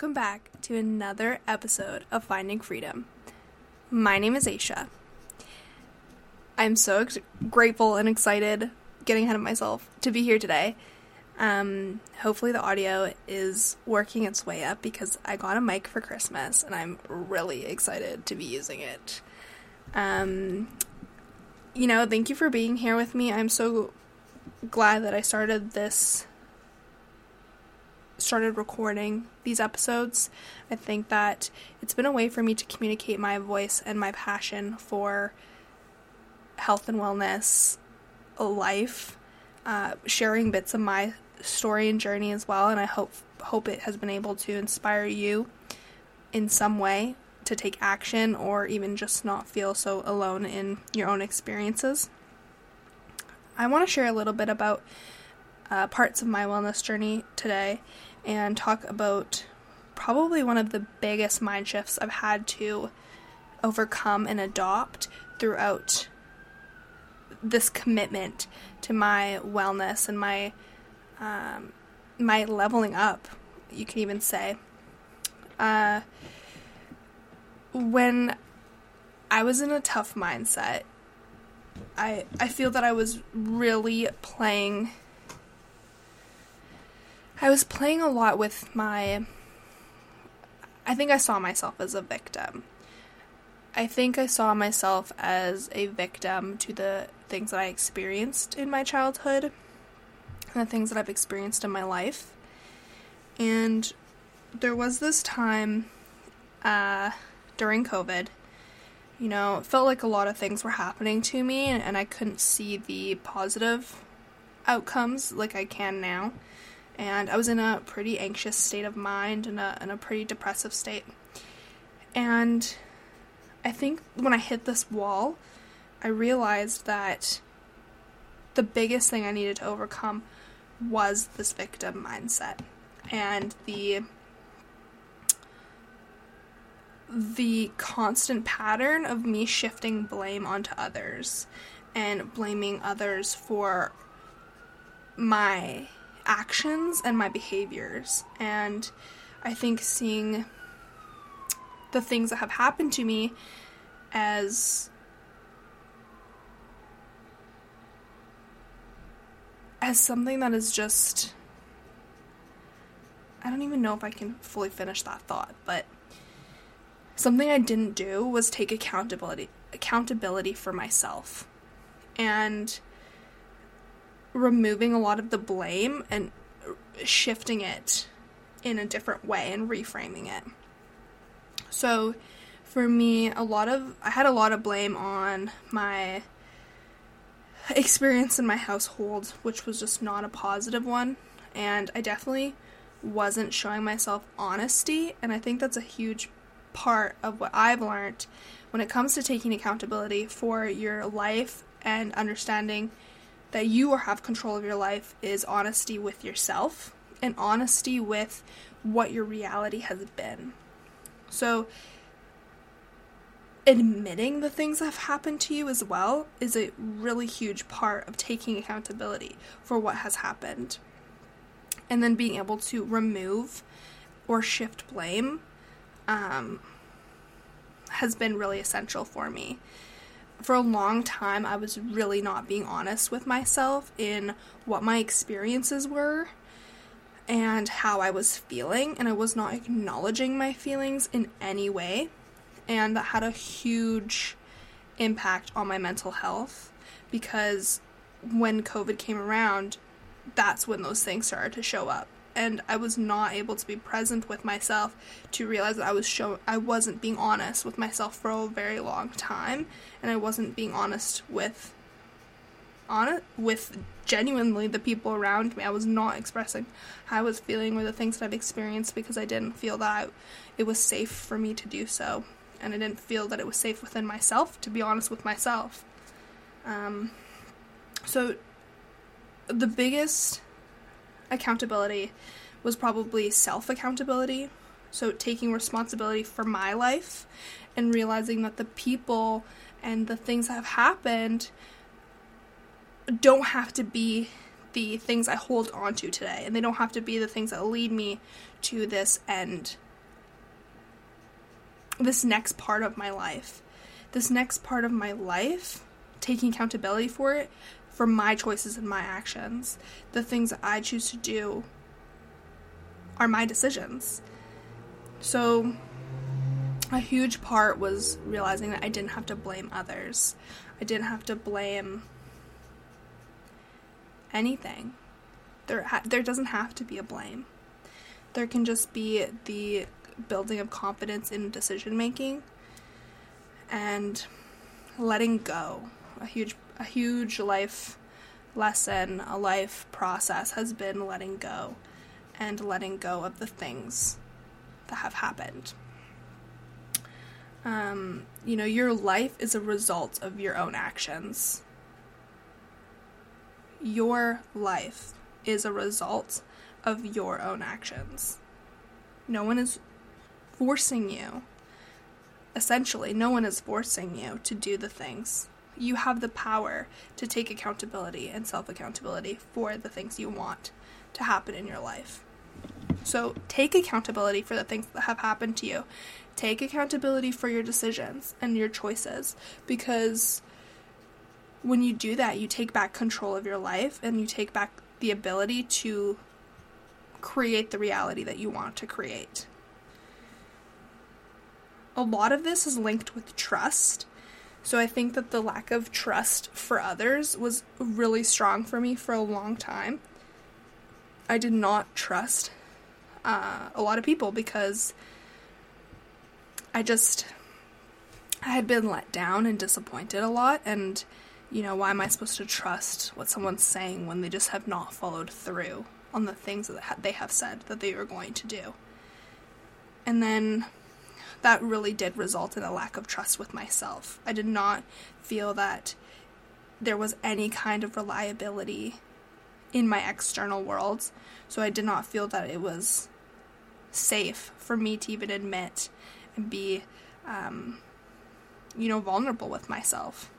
welcome back to another episode of Finding Freedom. My name is Aisha. I'm so ex- grateful and excited, getting ahead of myself, to be here today. Um, hopefully, the audio is working its way up because I got a mic for Christmas and I'm really excited to be using it. Um, you know, thank you for being here with me. I'm so glad that I started this started recording these episodes. I think that it's been a way for me to communicate my voice and my passion for health and wellness, life, uh, sharing bits of my story and journey as well. And I hope hope it has been able to inspire you in some way to take action or even just not feel so alone in your own experiences. I want to share a little bit about uh, parts of my wellness journey today and talk about probably one of the biggest mind shifts I've had to overcome and adopt throughout this commitment to my wellness and my um, my leveling up. You can even say. Uh, when I was in a tough mindset, I I feel that I was really playing I was playing a lot with my. I think I saw myself as a victim. I think I saw myself as a victim to the things that I experienced in my childhood and the things that I've experienced in my life. And there was this time uh, during COVID, you know, it felt like a lot of things were happening to me and, and I couldn't see the positive outcomes like I can now and I was in a pretty anxious state of mind and a, in a pretty depressive state. And I think when I hit this wall, I realized that the biggest thing I needed to overcome was this victim mindset and the the constant pattern of me shifting blame onto others and blaming others for my actions and my behaviors. And I think seeing the things that have happened to me as as something that is just I don't even know if I can fully finish that thought, but something I didn't do was take accountability accountability for myself. And removing a lot of the blame and shifting it in a different way and reframing it. So for me, a lot of I had a lot of blame on my experience in my household, which was just not a positive one, and I definitely wasn't showing myself honesty, and I think that's a huge part of what I've learned when it comes to taking accountability for your life and understanding that you or have control of your life is honesty with yourself and honesty with what your reality has been. So, admitting the things that have happened to you as well is a really huge part of taking accountability for what has happened. And then being able to remove or shift blame um, has been really essential for me for a long time, I was really not being honest with myself in what my experiences were and how I was feeling, and I was not acknowledging my feelings in any way. And that had a huge impact on my mental health because when COVID came around, that's when those things started to show up and I was not able to be present with myself to realize that I was show I wasn't being honest with myself for a very long time and I wasn't being honest with on with genuinely the people around me. I was not expressing how I was feeling or the things that I've experienced because I didn't feel that I, it was safe for me to do so. And I didn't feel that it was safe within myself to be honest with myself. Um, so, the biggest accountability was probably self accountability. So, taking responsibility for my life and realizing that the people and the things that have happened don't have to be the things I hold on to today, and they don't have to be the things that lead me to this end this next part of my life. This next part of my life, taking accountability for it, for my choices and my actions. The things that I choose to do are my decisions. So, a huge part was realizing that I didn't have to blame others. I didn't have to blame anything. There, ha- there doesn't have to be a blame. There can just be the building of confidence in decision making and letting go. A huge a huge life lesson, a life process has been letting go and letting go of the things that have happened. Um, you know, your life is a result of your own actions. Your life is a result of your own actions. No one is forcing you. Essentially, no one is forcing you to do the things. You have the power to take accountability and self accountability for the things you want to happen in your life. So take accountability for the things that have happened to you. Take accountability for your decisions and your choices because when you do that, you take back control of your life and you take back the ability to create the reality that you want to create a lot of this is linked with trust. So I think that the lack of trust for others was really strong for me for a long time. I did not trust uh, a lot of people because I just I had been let down and disappointed a lot and you know why am I supposed to trust what someone's saying when they just have not followed through on the things that they have said that they were going to do. And then that really did result in a lack of trust with myself. I did not feel that there was any kind of reliability in my external world, so I did not feel that it was safe for me to even admit and be, um, you know, vulnerable with myself.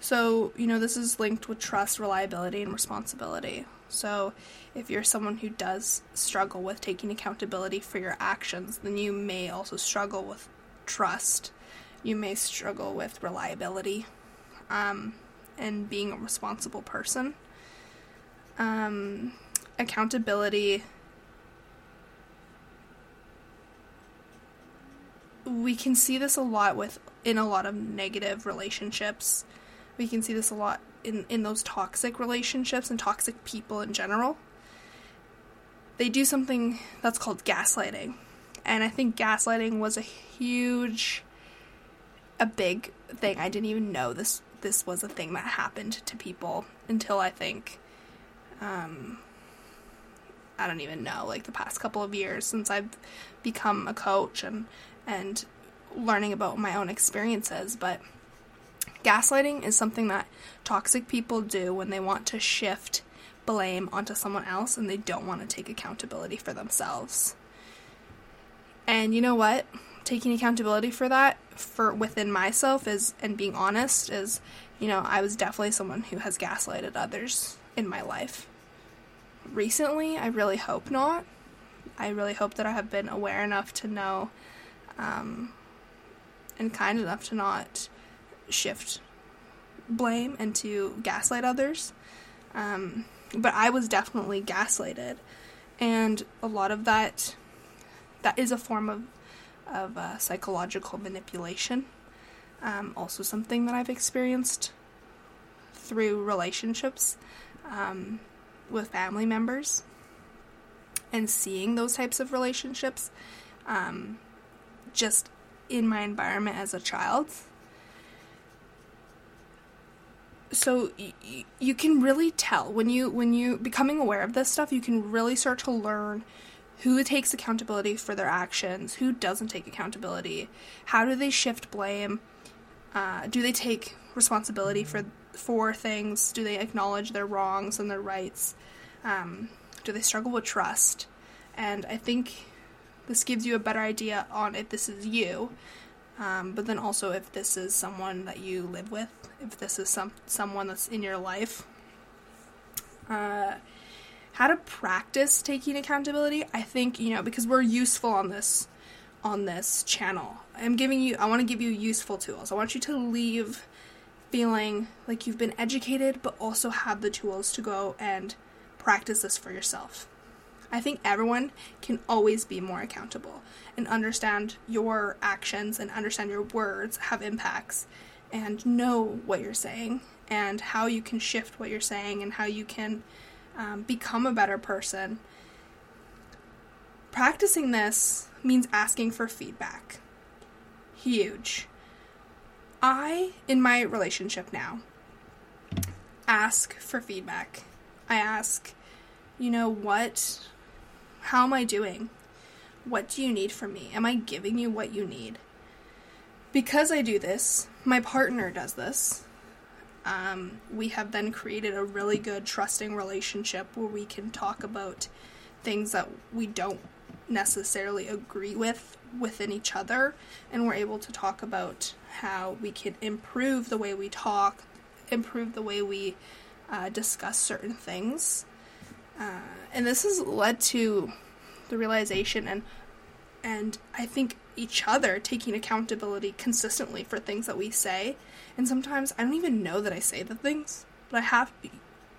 So, you know, this is linked with trust, reliability, and responsibility. So, if you're someone who does struggle with taking accountability for your actions, then you may also struggle with trust. You may struggle with reliability um, and being a responsible person. Um, accountability. We can see this a lot with in a lot of negative relationships. We can see this a lot in, in those toxic relationships and toxic people in general, they do something that's called gaslighting. And I think gaslighting was a huge, a big thing. I didn't even know this this was a thing that happened to people until I think, um, I don't even know, like the past couple of years since I've become a coach and and learning about my own experiences. But Gaslighting is something that toxic people do when they want to shift blame onto someone else and they don't want to take accountability for themselves. And you know what? Taking accountability for that for within myself is and being honest is, you know, I was definitely someone who has gaslighted others in my life. Recently, I really hope not. I really hope that I have been aware enough to know um, and kind enough to not shift blame and to gaslight others. Um, but I was definitely gaslighted, and a lot of that that is a form of of uh, psychological manipulation. Um, also, something that I've experienced through relationships um, with family members and seeing those types of relationships um, just in my environment as a child so y- you can really tell when you when you becoming aware of this stuff you can really start to learn who takes accountability for their actions who doesn't take accountability how do they shift blame uh, do they take responsibility for for things do they acknowledge their wrongs and their rights um, do they struggle with trust and i think this gives you a better idea on if this is you um, but then also if this is someone that you live with if this is some someone that's in your life. Uh, how to practice taking accountability. I think you know because we're useful on this on this channel. I'm giving you, I want to give you useful tools. I want you to leave feeling like you've been educated, but also have the tools to go and practice this for yourself. I think everyone can always be more accountable and understand your actions and understand your words have impacts and know what you're saying and how you can shift what you're saying and how you can um, become a better person. Practicing this means asking for feedback. Huge. I, in my relationship now, ask for feedback. I ask, you know, what, how am I doing? What do you need from me? Am I giving you what you need? Because I do this, my partner does this. Um, we have then created a really good, trusting relationship where we can talk about things that we don't necessarily agree with within each other, and we're able to talk about how we can improve the way we talk, improve the way we uh, discuss certain things. Uh, and this has led to the realization and and I think each other taking accountability consistently for things that we say. And sometimes I don't even know that I say the things, but I have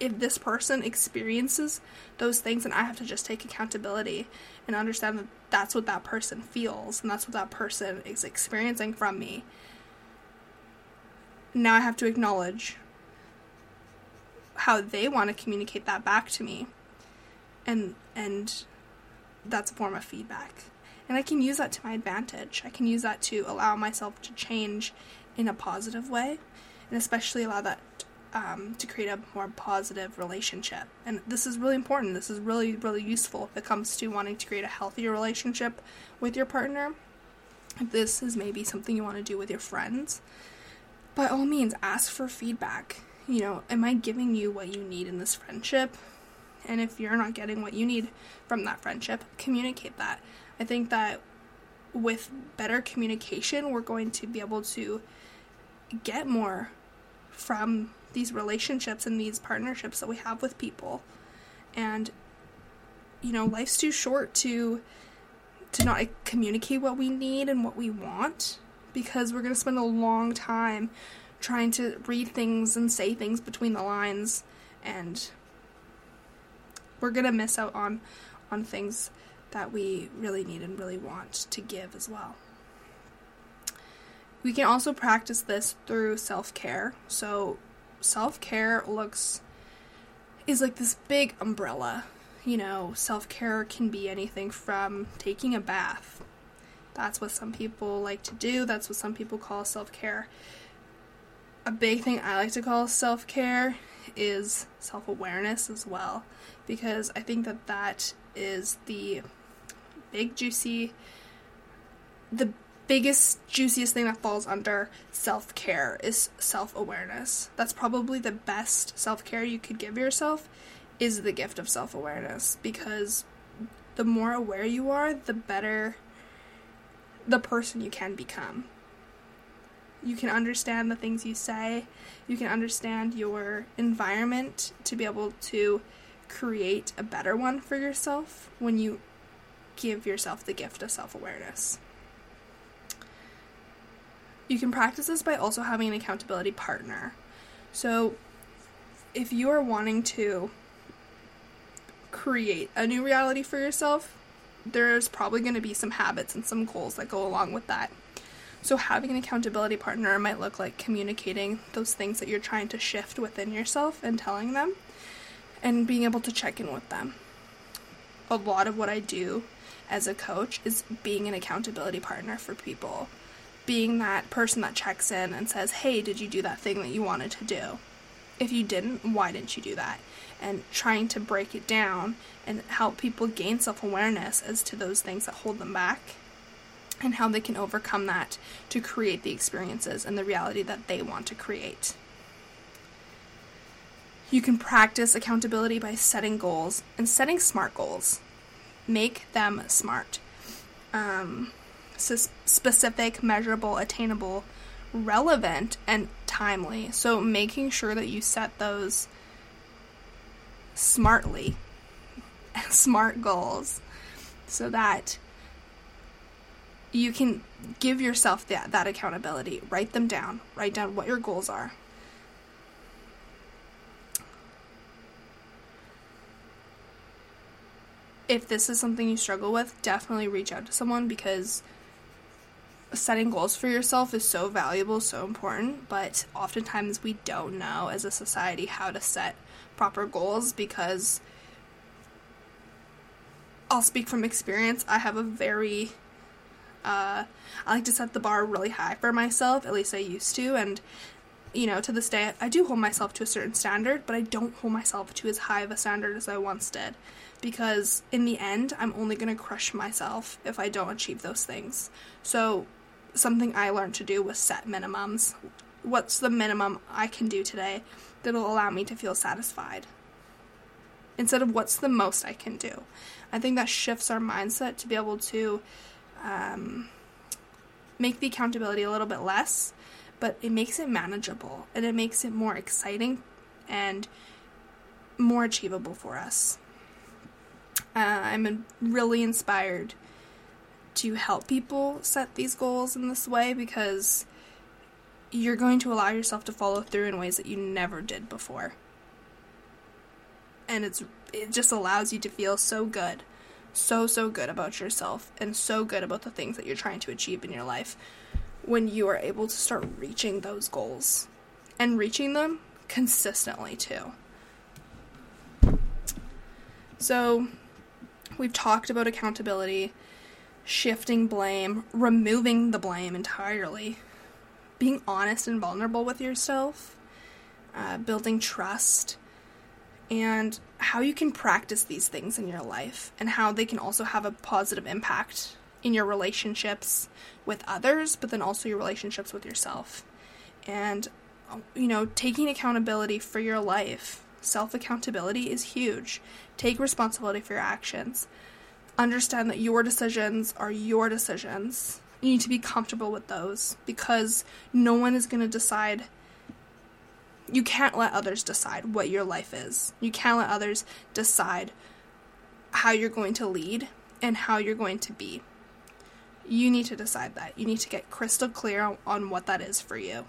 if this person experiences those things and I have to just take accountability and understand that that's what that person feels and that's what that person is experiencing from me. Now I have to acknowledge how they want to communicate that back to me. And and that's a form of feedback. And I can use that to my advantage. I can use that to allow myself to change in a positive way, and especially allow that um, to create a more positive relationship. And this is really important. This is really, really useful if it comes to wanting to create a healthier relationship with your partner. If this is maybe something you want to do with your friends, by all means, ask for feedback. You know, am I giving you what you need in this friendship? And if you're not getting what you need from that friendship, communicate that. I think that with better communication, we're going to be able to get more from these relationships and these partnerships that we have with people. And you know, life's too short to to not communicate what we need and what we want because we're going to spend a long time trying to read things and say things between the lines and we're to miss out on on things that we really need and really want to give as well. We can also practice this through self care. So, self care looks is like this big umbrella. You know, self care can be anything from taking a bath. That's what some people like to do, that's what some people call self care. A big thing I like to call self care is self awareness as well, because I think that that is the big, juicy, the biggest, juiciest thing that falls under self care is self awareness. That's probably the best self care you could give yourself, is the gift of self awareness because the more aware you are, the better the person you can become. You can understand the things you say, you can understand your environment to be able to create a better one for yourself when you give yourself the gift of self awareness. You can practice this by also having an accountability partner. So, if you are wanting to create a new reality for yourself, there's probably going to be some habits and some goals that go along with that. So, having an accountability partner might look like communicating those things that you're trying to shift within yourself and telling them, and being able to check in with them. A lot of what I do as a coach is being an accountability partner for people. Being that person that checks in and says, hey, did you do that thing that you wanted to do? If you didn't, why didn't you do that? And trying to break it down and help people gain self awareness as to those things that hold them back and how they can overcome that to create the experiences and the reality that they want to create. You can practice accountability by setting goals and setting smart goals make them smart. Um, specific, measurable, attainable, relevant, and timely. So making sure that you set those smartly, smart goals, so that you can give yourself that, that accountability. Write them down. Write down what your goals are. If this is something you struggle with, definitely reach out to someone because setting goals for yourself is so valuable, so important, but oftentimes we don't know as a society how to set proper goals because I'll speak from experience. I have a very uh, I like to set the bar really high for myself, at least I used to, and you know, to this day, I do hold myself to a certain standard, but I don't hold myself to as high of a standard as I once did. Because in the end, I'm only going to crush myself if I don't achieve those things. So, something I learned to do was set minimums. What's the minimum I can do today that'll allow me to feel satisfied? Instead of what's the most I can do. I think that shifts our mindset to be able to um, make the accountability a little bit less, but it makes it manageable and it makes it more exciting and more achievable for us. Uh, I'm really inspired to help people set these goals in this way because you're going to allow yourself to follow through in ways that you never did before. And it's it just allows you to feel so good so, so good about yourself and so good about the things that you're trying to achieve in your life when you are able to start reaching those goals and reaching them consistently too. So, we've talked about accountability, shifting blame, removing the blame entirely, being honest and vulnerable with yourself, uh, building trust, and how you can practice these things in your life and how they can also have a positive impact in your relationships with others, but then also your relationships with yourself. And, you know, taking accountability for your life, self accountability is huge. Take responsibility for your actions. Understand that your decisions are your decisions. You need to be comfortable with those because no one is going to decide you can't let others decide what your life is. You can't let others decide how you're going to lead and how you're going to be. You need to decide that. You need to get crystal clear on what that is for you.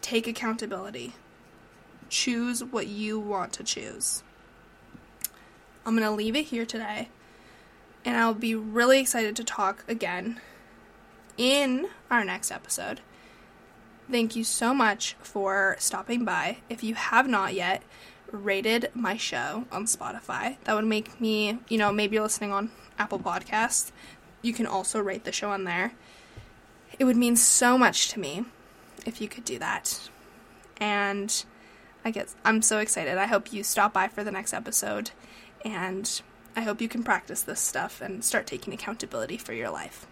Take accountability. Choose what you want to choose. I'm going to leave it here today, and I'll be really excited to talk again in our next episode. Thank you so much for stopping by. If you have not yet rated my show on Spotify, that would make me, you know, maybe you're listening on Apple Podcasts. You can also rate the show on there. It would mean so much to me if you could do that. And I guess I'm so excited. I hope you stop by for the next episode and I hope you can practice this stuff and start taking accountability for your life.